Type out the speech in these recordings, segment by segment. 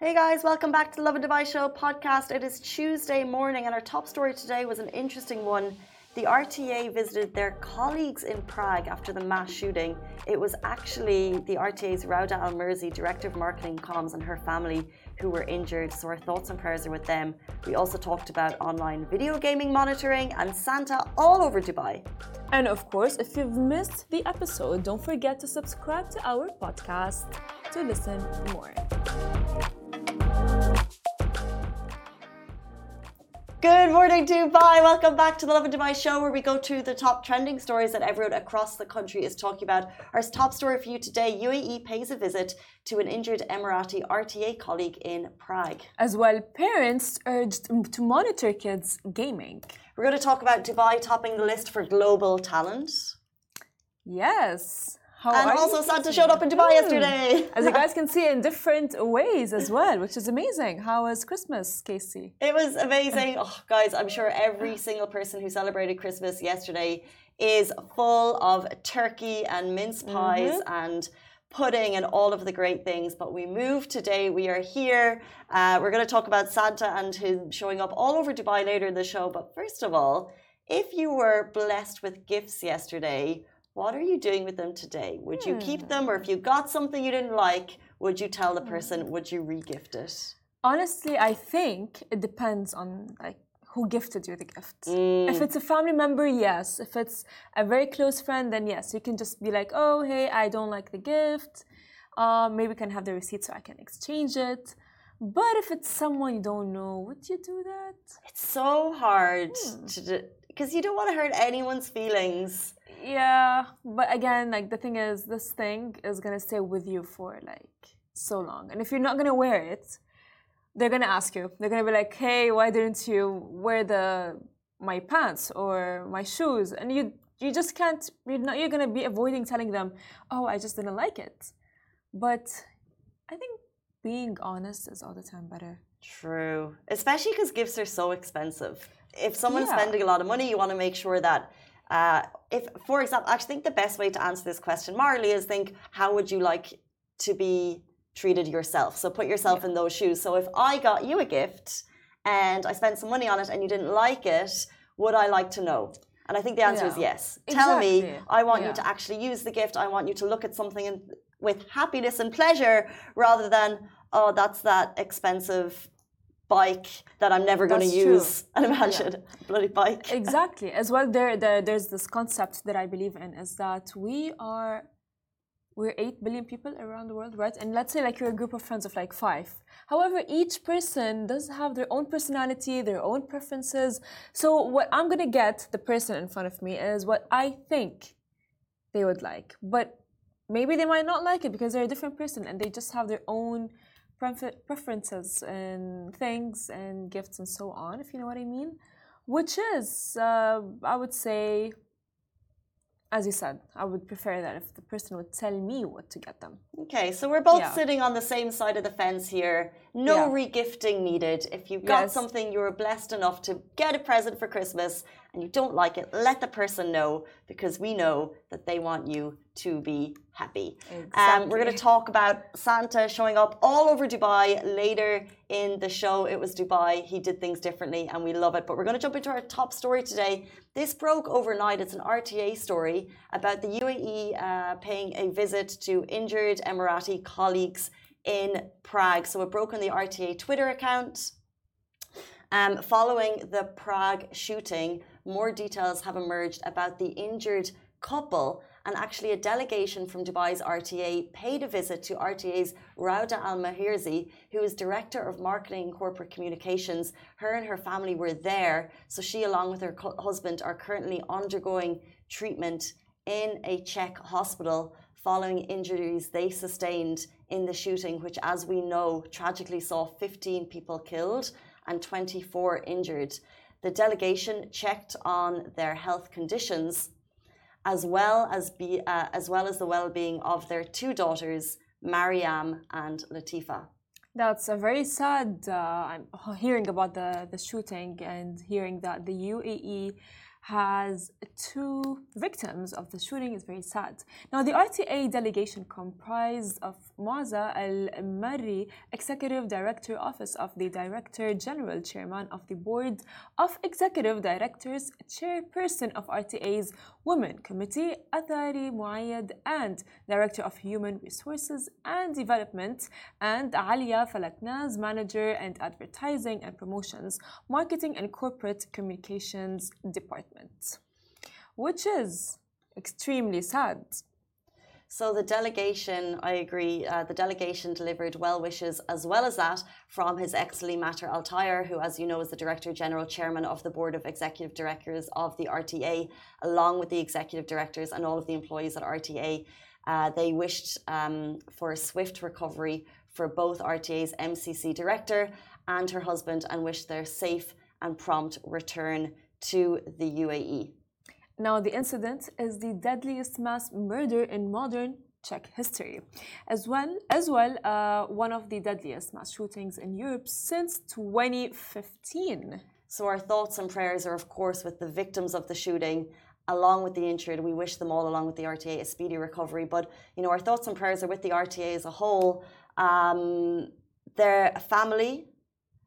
Hey guys, welcome back to the Love and Dubai Show podcast. It is Tuesday morning, and our top story today was an interesting one. The RTA visited their colleagues in Prague after the mass shooting. It was actually the RTA's Rauda Al Mirzi, Director of Marketing Comms, and her family who were injured. So our thoughts and prayers are with them. We also talked about online video gaming monitoring and Santa all over Dubai. And of course, if you've missed the episode, don't forget to subscribe to our podcast to listen more. Good morning, Dubai. Welcome back to the Love and Dubai show, where we go to the top trending stories that everyone across the country is talking about. Our top story for you today UAE pays a visit to an injured Emirati RTA colleague in Prague. As well, parents urged to monitor kids' gaming. We're going to talk about Dubai topping the list for global talent. Yes. How and also Santa showed up in Dubai mm. yesterday. As you guys can see in different ways as well, which is amazing. How was Christmas, Casey? It was amazing. Oh, guys, I'm sure every single person who celebrated Christmas yesterday is full of turkey and mince pies mm-hmm. and pudding and all of the great things. But we move today. We are here. Uh, we're going to talk about Santa and him showing up all over Dubai later in the show. But first of all, if you were blessed with gifts yesterday, what are you doing with them today? Would you keep them, or if you got something you didn't like, would you tell the hmm. person? Would you regift it? Honestly, I think it depends on like who gifted you the gift. Mm. If it's a family member, yes. If it's a very close friend, then yes, you can just be like, oh, hey, I don't like the gift. Uh, maybe we can have the receipt so I can exchange it. But if it's someone you don't know, would you do that? It's so hard hmm. to because you don't want to hurt anyone's feelings. Yeah, but again, like the thing is, this thing is gonna stay with you for like so long, and if you're not gonna wear it, they're gonna ask you. They're gonna be like, "Hey, why didn't you wear the my pants or my shoes?" And you you just can't. You're not. You're gonna be avoiding telling them, "Oh, I just didn't like it." But I think being honest is all the time better. True, especially because gifts are so expensive. If someone's yeah. spending a lot of money, you want to make sure that uh, if, for example, I think the best way to answer this question, Marley, is think how would you like to be treated yourself? So put yourself yeah. in those shoes. So if I got you a gift and I spent some money on it and you didn't like it, would I like to know? And I think the answer yeah. is yes. Exactly. Tell me, I want yeah. you to actually use the gift. I want you to look at something in, with happiness and pleasure rather than, oh, that's that expensive bike that I'm never going to use. And imagine yeah. bloody bike. Exactly. As well, there, there there's this concept that I believe in is that we are we're 8 billion people around the world, right? And let's say like you're a group of friends of like five. However, each person does have their own personality, their own preferences. So what I'm gonna get the person in front of me is what I think they would like. But maybe they might not like it because they're a different person and they just have their own preferences and things and gifts and so on, if you know what I mean. Which is, uh, I would say, as you said, I would prefer that if the person would tell me what to get them. Okay, so we're both yeah. sitting on the same side of the fence here. No yeah. regifting needed. If you got yes. something you were blessed enough to get a present for Christmas and you don't like it, let the person know because we know that they want you to be happy. Exactly. Um, we're going to talk about Santa showing up all over Dubai later in the show. It was Dubai. He did things differently and we love it. But we're going to jump into our top story today. This broke overnight. It's an RTA story about the UAE uh, paying a visit to injured Emirati colleagues in Prague. So it broke on the RTA Twitter account. Um, following the Prague shooting, more details have emerged about the injured couple and actually a delegation from Dubai's RTA paid a visit to RTA's Rauda Al Mahirzi, who is Director of Marketing and Corporate Communications. Her and her family were there, so she, along with her husband, are currently undergoing treatment in a Czech hospital following injuries they sustained in the shooting, which, as we know, tragically saw 15 people killed and 24 injured. The delegation checked on their health conditions as well as be uh, as well as the well-being of their two daughters, Mariam and Latifa. That's a very sad. Uh, I'm hearing about the the shooting and hearing that the UAE has two victims of the shooting. It's very sad. Now, the RTA delegation comprised of Muaza Al Marri, Executive Director, Office of the Director General, Chairman of the Board of Executive Directors, Chairperson of RTA's Women Committee, Athari Muayyad, and Director of Human Resources and Development, and Alia Falaknaz, Manager and Advertising and Promotions, Marketing and Corporate Communications Department, which is extremely sad. So the delegation, I agree, uh, the delegation delivered well wishes as well as that from His Excellency Mattar Al Tayer, who, as you know, is the Director General Chairman of the Board of Executive Directors of the RTA, along with the Executive Directors and all of the employees at RTA. Uh, they wished um, for a swift recovery for both RTA's MCC Director and her husband and wished their safe and prompt return to the UAE. Now, the incident is the deadliest mass murder in modern Czech history, as well as well uh, one of the deadliest mass shootings in Europe since 2015. So our thoughts and prayers are, of course, with the victims of the shooting, along with the injured. We wish them all, along with the RTA, a speedy recovery. But you know, our thoughts and prayers are with the RTA as a whole. Um, their family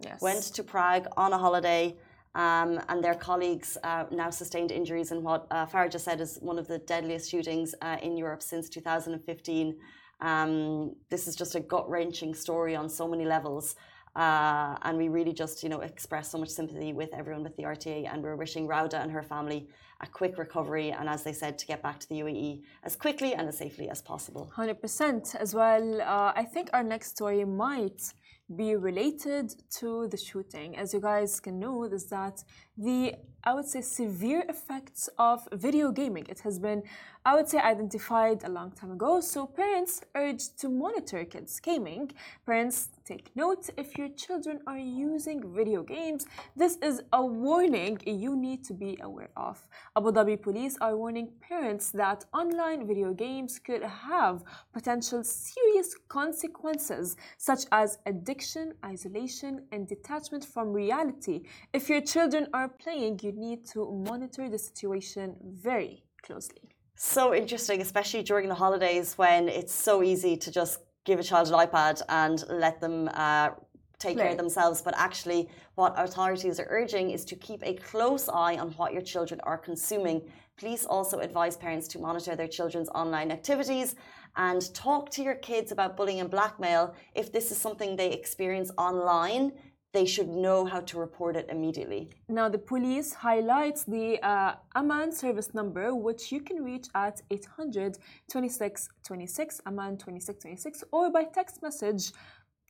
yes. went to Prague on a holiday um, and their colleagues uh, now sustained injuries in what uh, Farah said is one of the deadliest shootings uh, in Europe since 2015. Um, this is just a gut wrenching story on so many levels. Uh, and we really just, you know, express so much sympathy with everyone with the RTA, and we're wishing Rauda and her family a quick recovery, and as they said, to get back to the UAE as quickly and as safely as possible. Hundred percent as well. Uh, I think our next story might be related to the shooting. As you guys can know, is that the I would say severe effects of video gaming. It has been, I would say, identified a long time ago. So parents urged to monitor kids gaming. Parents take note if your children are using video games. This is a warning you need to be aware of. Abu Dhabi police are warning parents that online video games could have potential serious consequences such as addiction, isolation, and detachment from reality. If your children are playing, you need to monitor the situation very closely. So interesting, especially during the holidays when it's so easy to just give a child an iPad and let them uh, take Play. care of themselves. But actually, what authorities are urging is to keep a close eye on what your children are consuming. Please also advise parents to monitor their children's online activities and talk to your kids about bullying and blackmail if this is something they experience online they should know how to report it immediately. Now, the police highlights the uh, Aman service number, which you can reach at 800 26 26, Aman 26 26, or by text message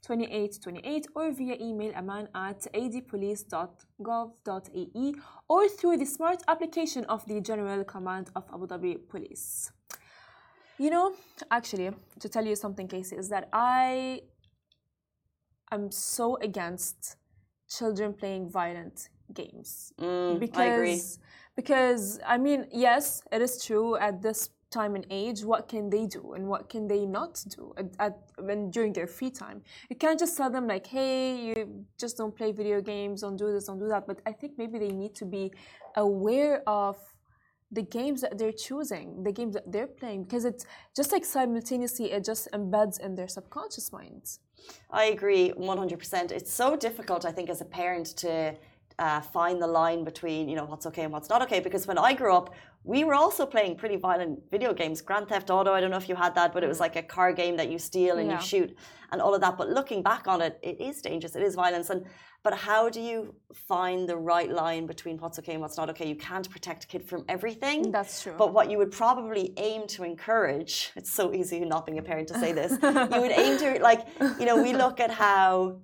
2828 or via email aman at adpolice.gov.ae or through the smart application of the General Command of Abu Dhabi Police. You know, actually, to tell you something, Casey, is that I I'm so against children playing violent games mm, because I agree. because I mean yes it is true at this time and age what can they do and what can they not do at, at when during their free time you can't just tell them like hey you just don't play video games don't do this don't do that but I think maybe they need to be aware of the games that they're choosing, the games that they're playing, because it's just like simultaneously it just embeds in their subconscious minds. I agree 100%. It's so difficult, I think, as a parent to uh, find the line between you know what's okay and what's not okay. Because when I grew up we were also playing pretty violent video games. Grand Theft Auto I don't know if you had that but it was like a car game that you steal and yeah. you shoot and all of that. But looking back on it it is dangerous. It is violence. And but how do you find the right line between what's okay and what's not okay? You can't protect a kid from everything. That's true. But what you would probably aim to encourage it's so easy not being a parent to say this. You would aim to like you know we look at how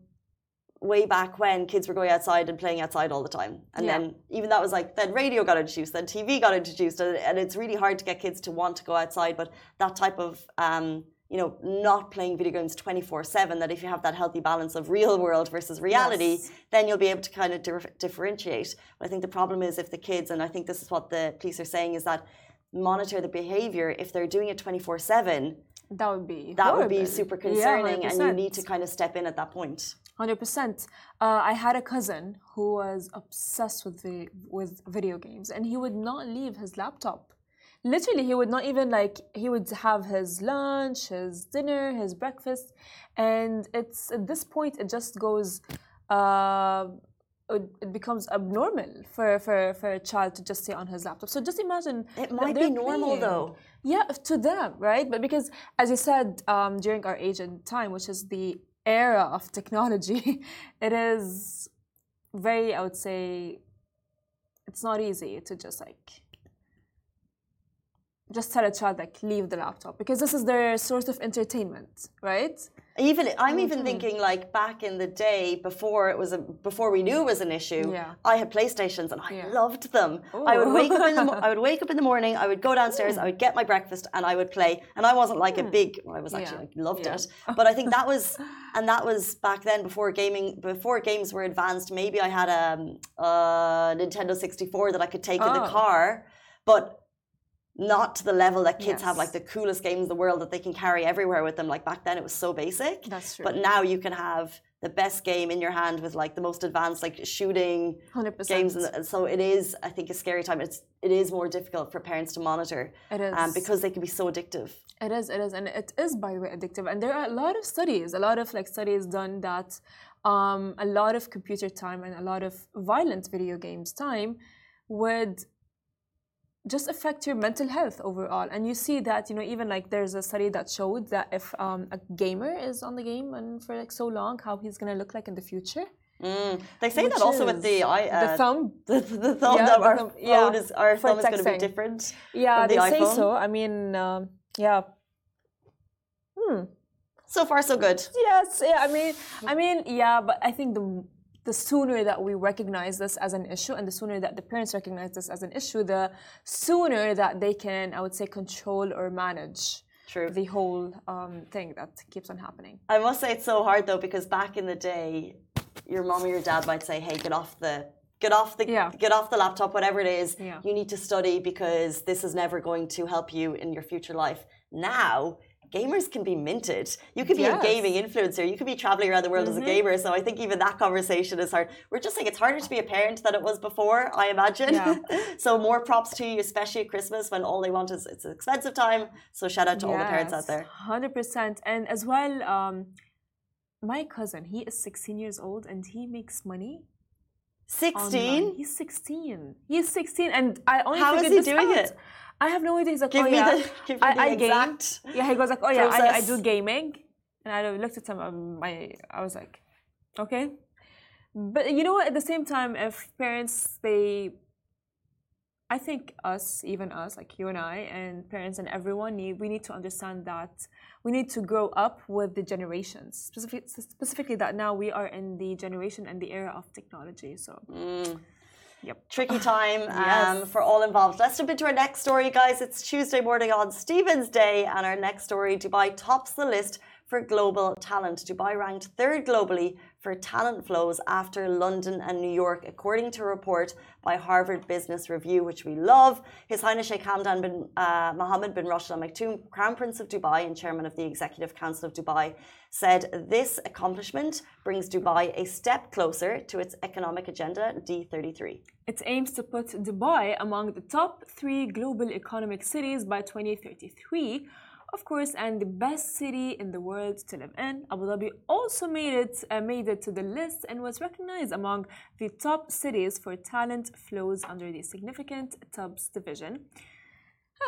way back when kids were going outside and playing outside all the time. And yeah. then even that was like, then radio got introduced, then TV got introduced. And, and, it's really hard to get kids to want to go outside. But that type of, um, you know, not playing video games 24 7, that if you have that healthy balance of real world versus reality, yes. then you'll be able to kind of differentiate. But I think the problem is if the kids, and I think this is what the police are saying, is that monitor the behavior if they're doing it 24 7 that would be that horrible. would be super concerning, yeah, and you need to kind of step in at that point. Hundred uh, percent. I had a cousin who was obsessed with the with video games, and he would not leave his laptop. Literally, he would not even like he would have his lunch, his dinner, his breakfast, and it's at this point it just goes. Uh, it becomes abnormal for, for, for a child to just stay on his laptop. So just imagine. It might be normal playing. though. Yeah, to them, right? But because, as you said, um, during our age and time, which is the era of technology, it is very, I would say, it's not easy to just like just tell a child like leave the laptop because this is their source of entertainment, right? Even I'm even mm-hmm. thinking like back in the day before it was a, before we knew it was an issue. Yeah. I had PlayStations and I yeah. loved them. Ooh. I would wake up in the I would wake up in the morning. I would go downstairs. Mm. I would get my breakfast and I would play. And I wasn't like mm. a big. Well, I was actually yeah. loved it. But I think that was and that was back then before gaming before games were advanced. Maybe I had a, a Nintendo 64 that I could take oh. in the oh. car, but not to the level that kids yes. have like the coolest games in the world that they can carry everywhere with them. Like back then, it was so basic. That's true. But now you can have the best game in your hand with like the most advanced like shooting 100%. games, and so it is. I think a scary time. It's it is more difficult for parents to monitor. It is um, because they can be so addictive. It is. It is, and it is by the way addictive. And there are a lot of studies, a lot of like studies done that um, a lot of computer time and a lot of violent video games time would just affect your mental health overall. And you see that you know even like there's a study that showed that if um, a gamer is on the game and for like so long how he's going to look like in the future. Mm. they say that also with the uh, the thumb. the, the thumb yeah, that our thumb, yeah, phone is our thumb is going to be different yeah the they iPhone. say so. i mean um, yeah. Hmm. So far so good. Yes yeah i mean i mean yeah but i think the the sooner that we recognize this as an issue and the sooner that the parents recognize this as an issue, the sooner that they can, I would say, control or manage True. the whole um, thing that keeps on happening. I must say it's so hard though because back in the day, your mom or your dad might say, "Hey, get off the." Get off the yeah. get off the laptop, whatever it is. Yeah. You need to study because this is never going to help you in your future life. Now gamers can be minted. You could be yes. a gaming influencer. You could be traveling around the world mm-hmm. as a mm-hmm. gamer. So I think even that conversation is hard. We're just saying it's harder to be a parent than it was before, I imagine. Yeah. so more props to you, especially at Christmas when all they want is it's an expensive time. So shout out to yes, all the parents out there. 100%. And as well, um, my cousin, he is 16 years old and he makes money 16? He's 16. He's 16 and I only How is he doing out. it? I have no idea. He's like, give oh, me yeah. the, give me I, the I exact game. Yeah, he goes like, oh yeah, I, I, do gaming, and I looked at him. Um, I I was like, okay, but you know what? At the same time, if parents they, I think us, even us, like you and I, and parents and everyone need we need to understand that we need to grow up with the generations. Specific, specifically, that now we are in the generation and the era of technology. So. Mm. Yep. Tricky time um, yes. for all involved. Let's jump into our next story, guys. It's Tuesday morning on Stephen's Day, and our next story Dubai tops the list for global talent. Dubai ranked third globally for talent flows after London and New York, according to a report by Harvard Business Review, which we love. His Highness Sheikh Hamdan bin uh, Mohammed bin Rashid Al Maktoum, Crown Prince of Dubai and Chairman of the Executive Council of Dubai, said this accomplishment brings Dubai a step closer to its economic agenda D33. It aims to put Dubai among the top three global economic cities by 2033 of course, and the best city in the world to live in. Abu Dhabi also made it uh, made it to the list and was recognized among the top cities for talent flows under the significant TUBS division.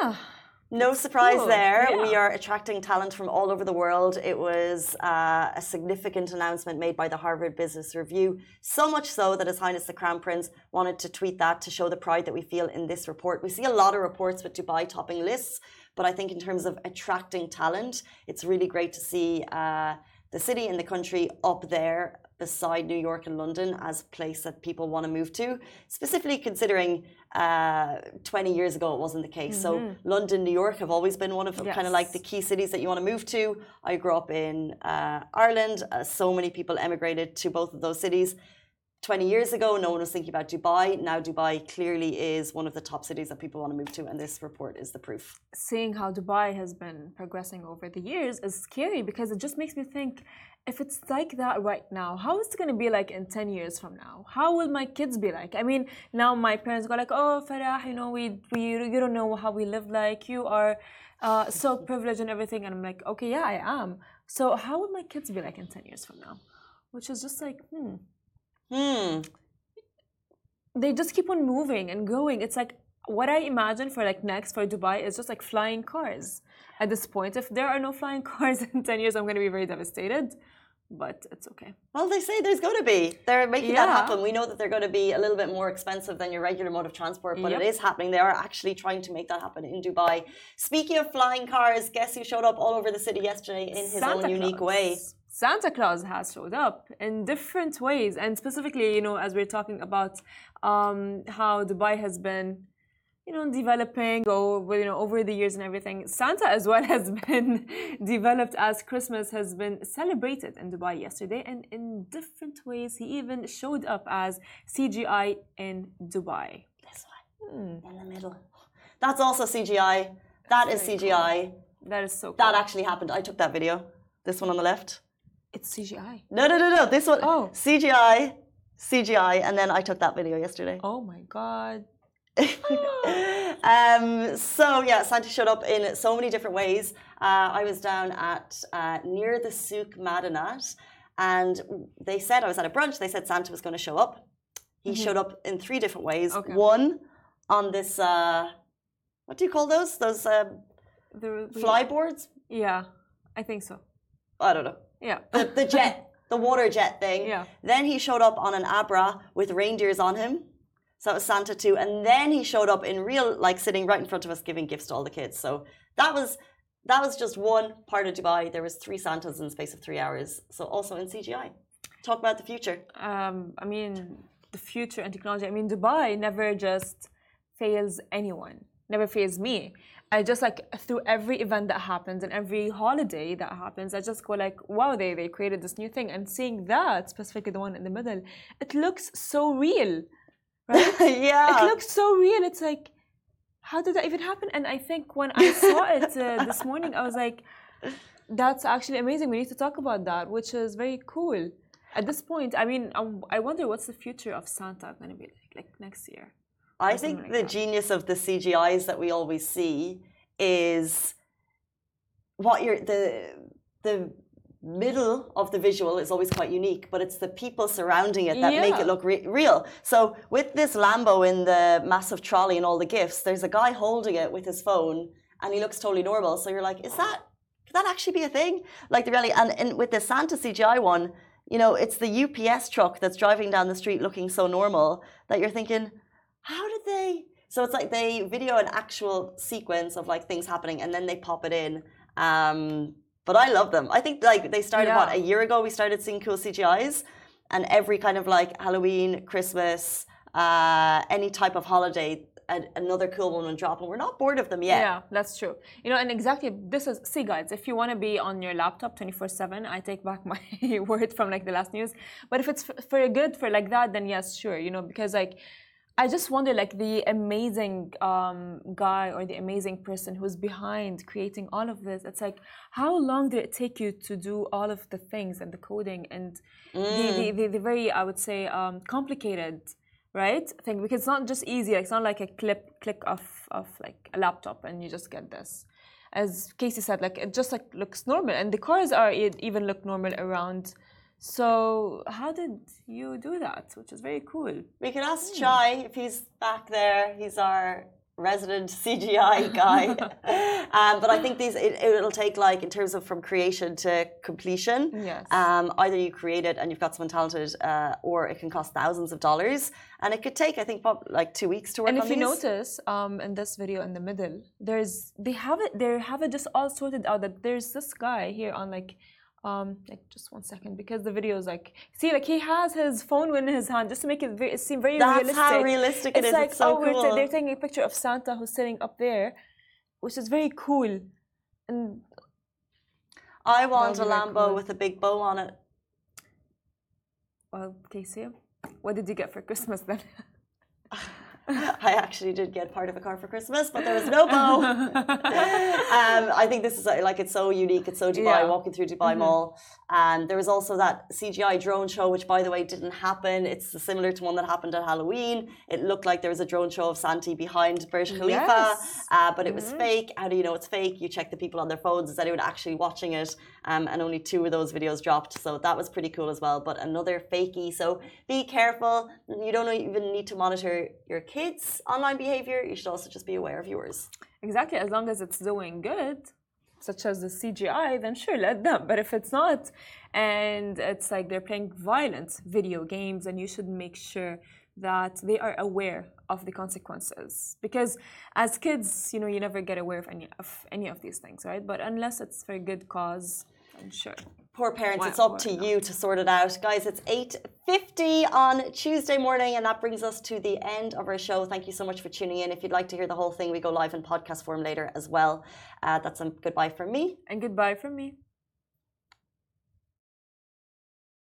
Ah. No surprise cool. there. Yeah. We are attracting talent from all over the world. It was uh, a significant announcement made by the Harvard Business Review, so much so that His Highness the Crown Prince wanted to tweet that to show the pride that we feel in this report. We see a lot of reports with Dubai topping lists, but I think in terms of attracting talent, it's really great to see uh, the city and the country up there beside New York and London as a place that people want to move to, specifically considering uh, 20 years ago it wasn't the case. Mm-hmm. So London, New York have always been one of yes. kind of like the key cities that you want to move to. I grew up in uh, Ireland. Uh, so many people emigrated to both of those cities. 20 years ago, no one was thinking about Dubai. Now, Dubai clearly is one of the top cities that people want to move to, and this report is the proof. Seeing how Dubai has been progressing over the years is scary because it just makes me think if it's like that right now, how is it going to be like in 10 years from now? How will my kids be like? I mean, now my parents go like, oh, Farah, you know, we, we you don't know how we live like. You are uh, so privileged and everything. And I'm like, okay, yeah, I am. So how will my kids be like in 10 years from now? Which is just like, hmm. Hmm. They just keep on moving and going. It's like what I imagine for like next for Dubai is just like flying cars at this point. If there are no flying cars in 10 years, I'm going to be very devastated but it's okay. Well, they say there's going to be. They're making yeah. that happen. We know that they're going to be a little bit more expensive than your regular mode of transport, but yep. it is happening. They are actually trying to make that happen in Dubai. Speaking of flying cars, guess who showed up all over the city yesterday in his Santa own unique Claus. way? Santa Claus has showed up in different ways, and specifically, you know, as we're talking about um, how Dubai has been you know, developing over, you know, over the years and everything. Santa as well has been developed as Christmas has been celebrated in Dubai yesterday and in different ways. He even showed up as CGI in Dubai. This one hmm. in the middle. That's also CGI. That That's is CGI. Cool. That is so cool. That actually happened. I took that video. This one on the left. It's CGI. No, no, no, no. This one. Oh. CGI, CGI, and then I took that video yesterday. Oh my god. um, so yeah, Santa showed up in so many different ways. Uh, I was down at uh, near the Souk Madinat, and they said I was at a brunch. They said Santa was going to show up. He mm-hmm. showed up in three different ways. Okay. One on this, uh, what do you call those? Those uh, the, flyboards? Yeah, I think so. I don't know. Yeah, the, the jet, the water jet thing. Yeah. Then he showed up on an Abra with reindeers on him. So that was Santa too. And then he showed up in real, like sitting right in front of us giving gifts to all the kids. So that was that was just one part of Dubai. There was three Santas in the space of three hours. So also in CGI. Talk about the future. Um, I mean, the future and technology. I mean, Dubai never just fails anyone. Never fails me. I just like through every event that happens and every holiday that happens, I just go like, wow, they they created this new thing. And seeing that, specifically the one in the middle, it looks so real right? yeah. It looks so real. It's like, how did that even happen? And I think when I saw it uh, this morning, I was like, that's actually amazing. We need to talk about that, which is very cool. At this point, I mean, I wonder what's the future of Santa going to be like, like next year. I think like the that. genius of the CGIs that we always see is what you're the the middle of the visual is always quite unique, but it's the people surrounding it that yeah. make it look re real. So with this Lambo in the massive trolley and all the gifts, there's a guy holding it with his phone, and he looks totally normal. So you're like, is that could that actually be a thing? Like the really and, and with the Santa CGI one, you know, it's the UPS truck that's driving down the street looking so normal that you're thinking, how did they? So it's like they video an actual sequence of like things happening, and then they pop it in. Um, but I love them. I think like they started yeah. what a year ago. We started seeing cool CGI's, and every kind of like Halloween, Christmas, uh, any type of holiday, another cool one will drop, and we're not bored of them yet. Yeah, that's true. You know, and exactly this is see, guys. If you want to be on your laptop twenty four seven, I take back my word from like the last news. But if it's for a good for like that, then yes, sure. You know, because like I just wonder, like the amazing um, guy or the amazing person who's behind creating all of this. It's like, how long did it take you to do all of the things and the coding and mm. the, the, the, the, very, I would say, um, complicated, right? Thing because it's not just easy. Like, it's not like a clip click of of like a laptop and you just get this. As Casey said, like it just like looks normal, and the cars are it even look normal around so how did you do that? Which is very cool. We can ask mm. Chai if he's back there. He's our resident CGI guy. um, but I think these it, will take like in terms of from creation to completion. Yes. Um, either you create it and you've got someone talented, uh, or it can cost thousands of dollars, and it could take I think probably like two weeks to work. And if you these. notice, um, in this video in the middle, there's they have it they have it just all sorted out that there's this guy here on like um like just one second because the video is like see like he has his phone in his hand just to make it, very, it seem very That's realistic. how realistic it's it is. Like, it's so oh, cool. they're taking a picture of Santa who's sitting up there, which is very cool. And I want a Lambo cool. with a big bow on it. Well, Casey, What did you get for Christmas then? I actually did get part of a car for Christmas, but there was no bow. um, I think this is like it's so unique. It's so Dubai. Yeah. Walking through Dubai mm -hmm. Mall, and there was also that CGI drone show, which by the way didn't happen. It's similar to one that happened at Halloween. It looked like there was a drone show of Santi behind Burj Khalifa, yes. uh, but it was mm -hmm. fake. How do you know it's fake? You check the people on their phones. Is anyone actually watching it? Um, and only two of those videos dropped, so that was pretty cool as well. But another fakey. So be careful. You don't even need to monitor your kids' online behavior, you should also just be aware of yours. Exactly, as long as it's doing good, such as the CGI, then sure, let them. But if it's not, and it's like they're playing violent video games, and you should make sure that they are aware of the consequences. Because as kids, you know, you never get aware of any of any of these things, right? But unless it's for a good cause, I'm sure. Poor parents it's up to you to sort it out. Guys it's 8.50 on tuesday morning and that brings us to the end of our show. Thank you so much for tuning in. If you'd like to hear the whole thing we go live in podcast form later as well. Uh, that's a goodbye from me. And goodbye from me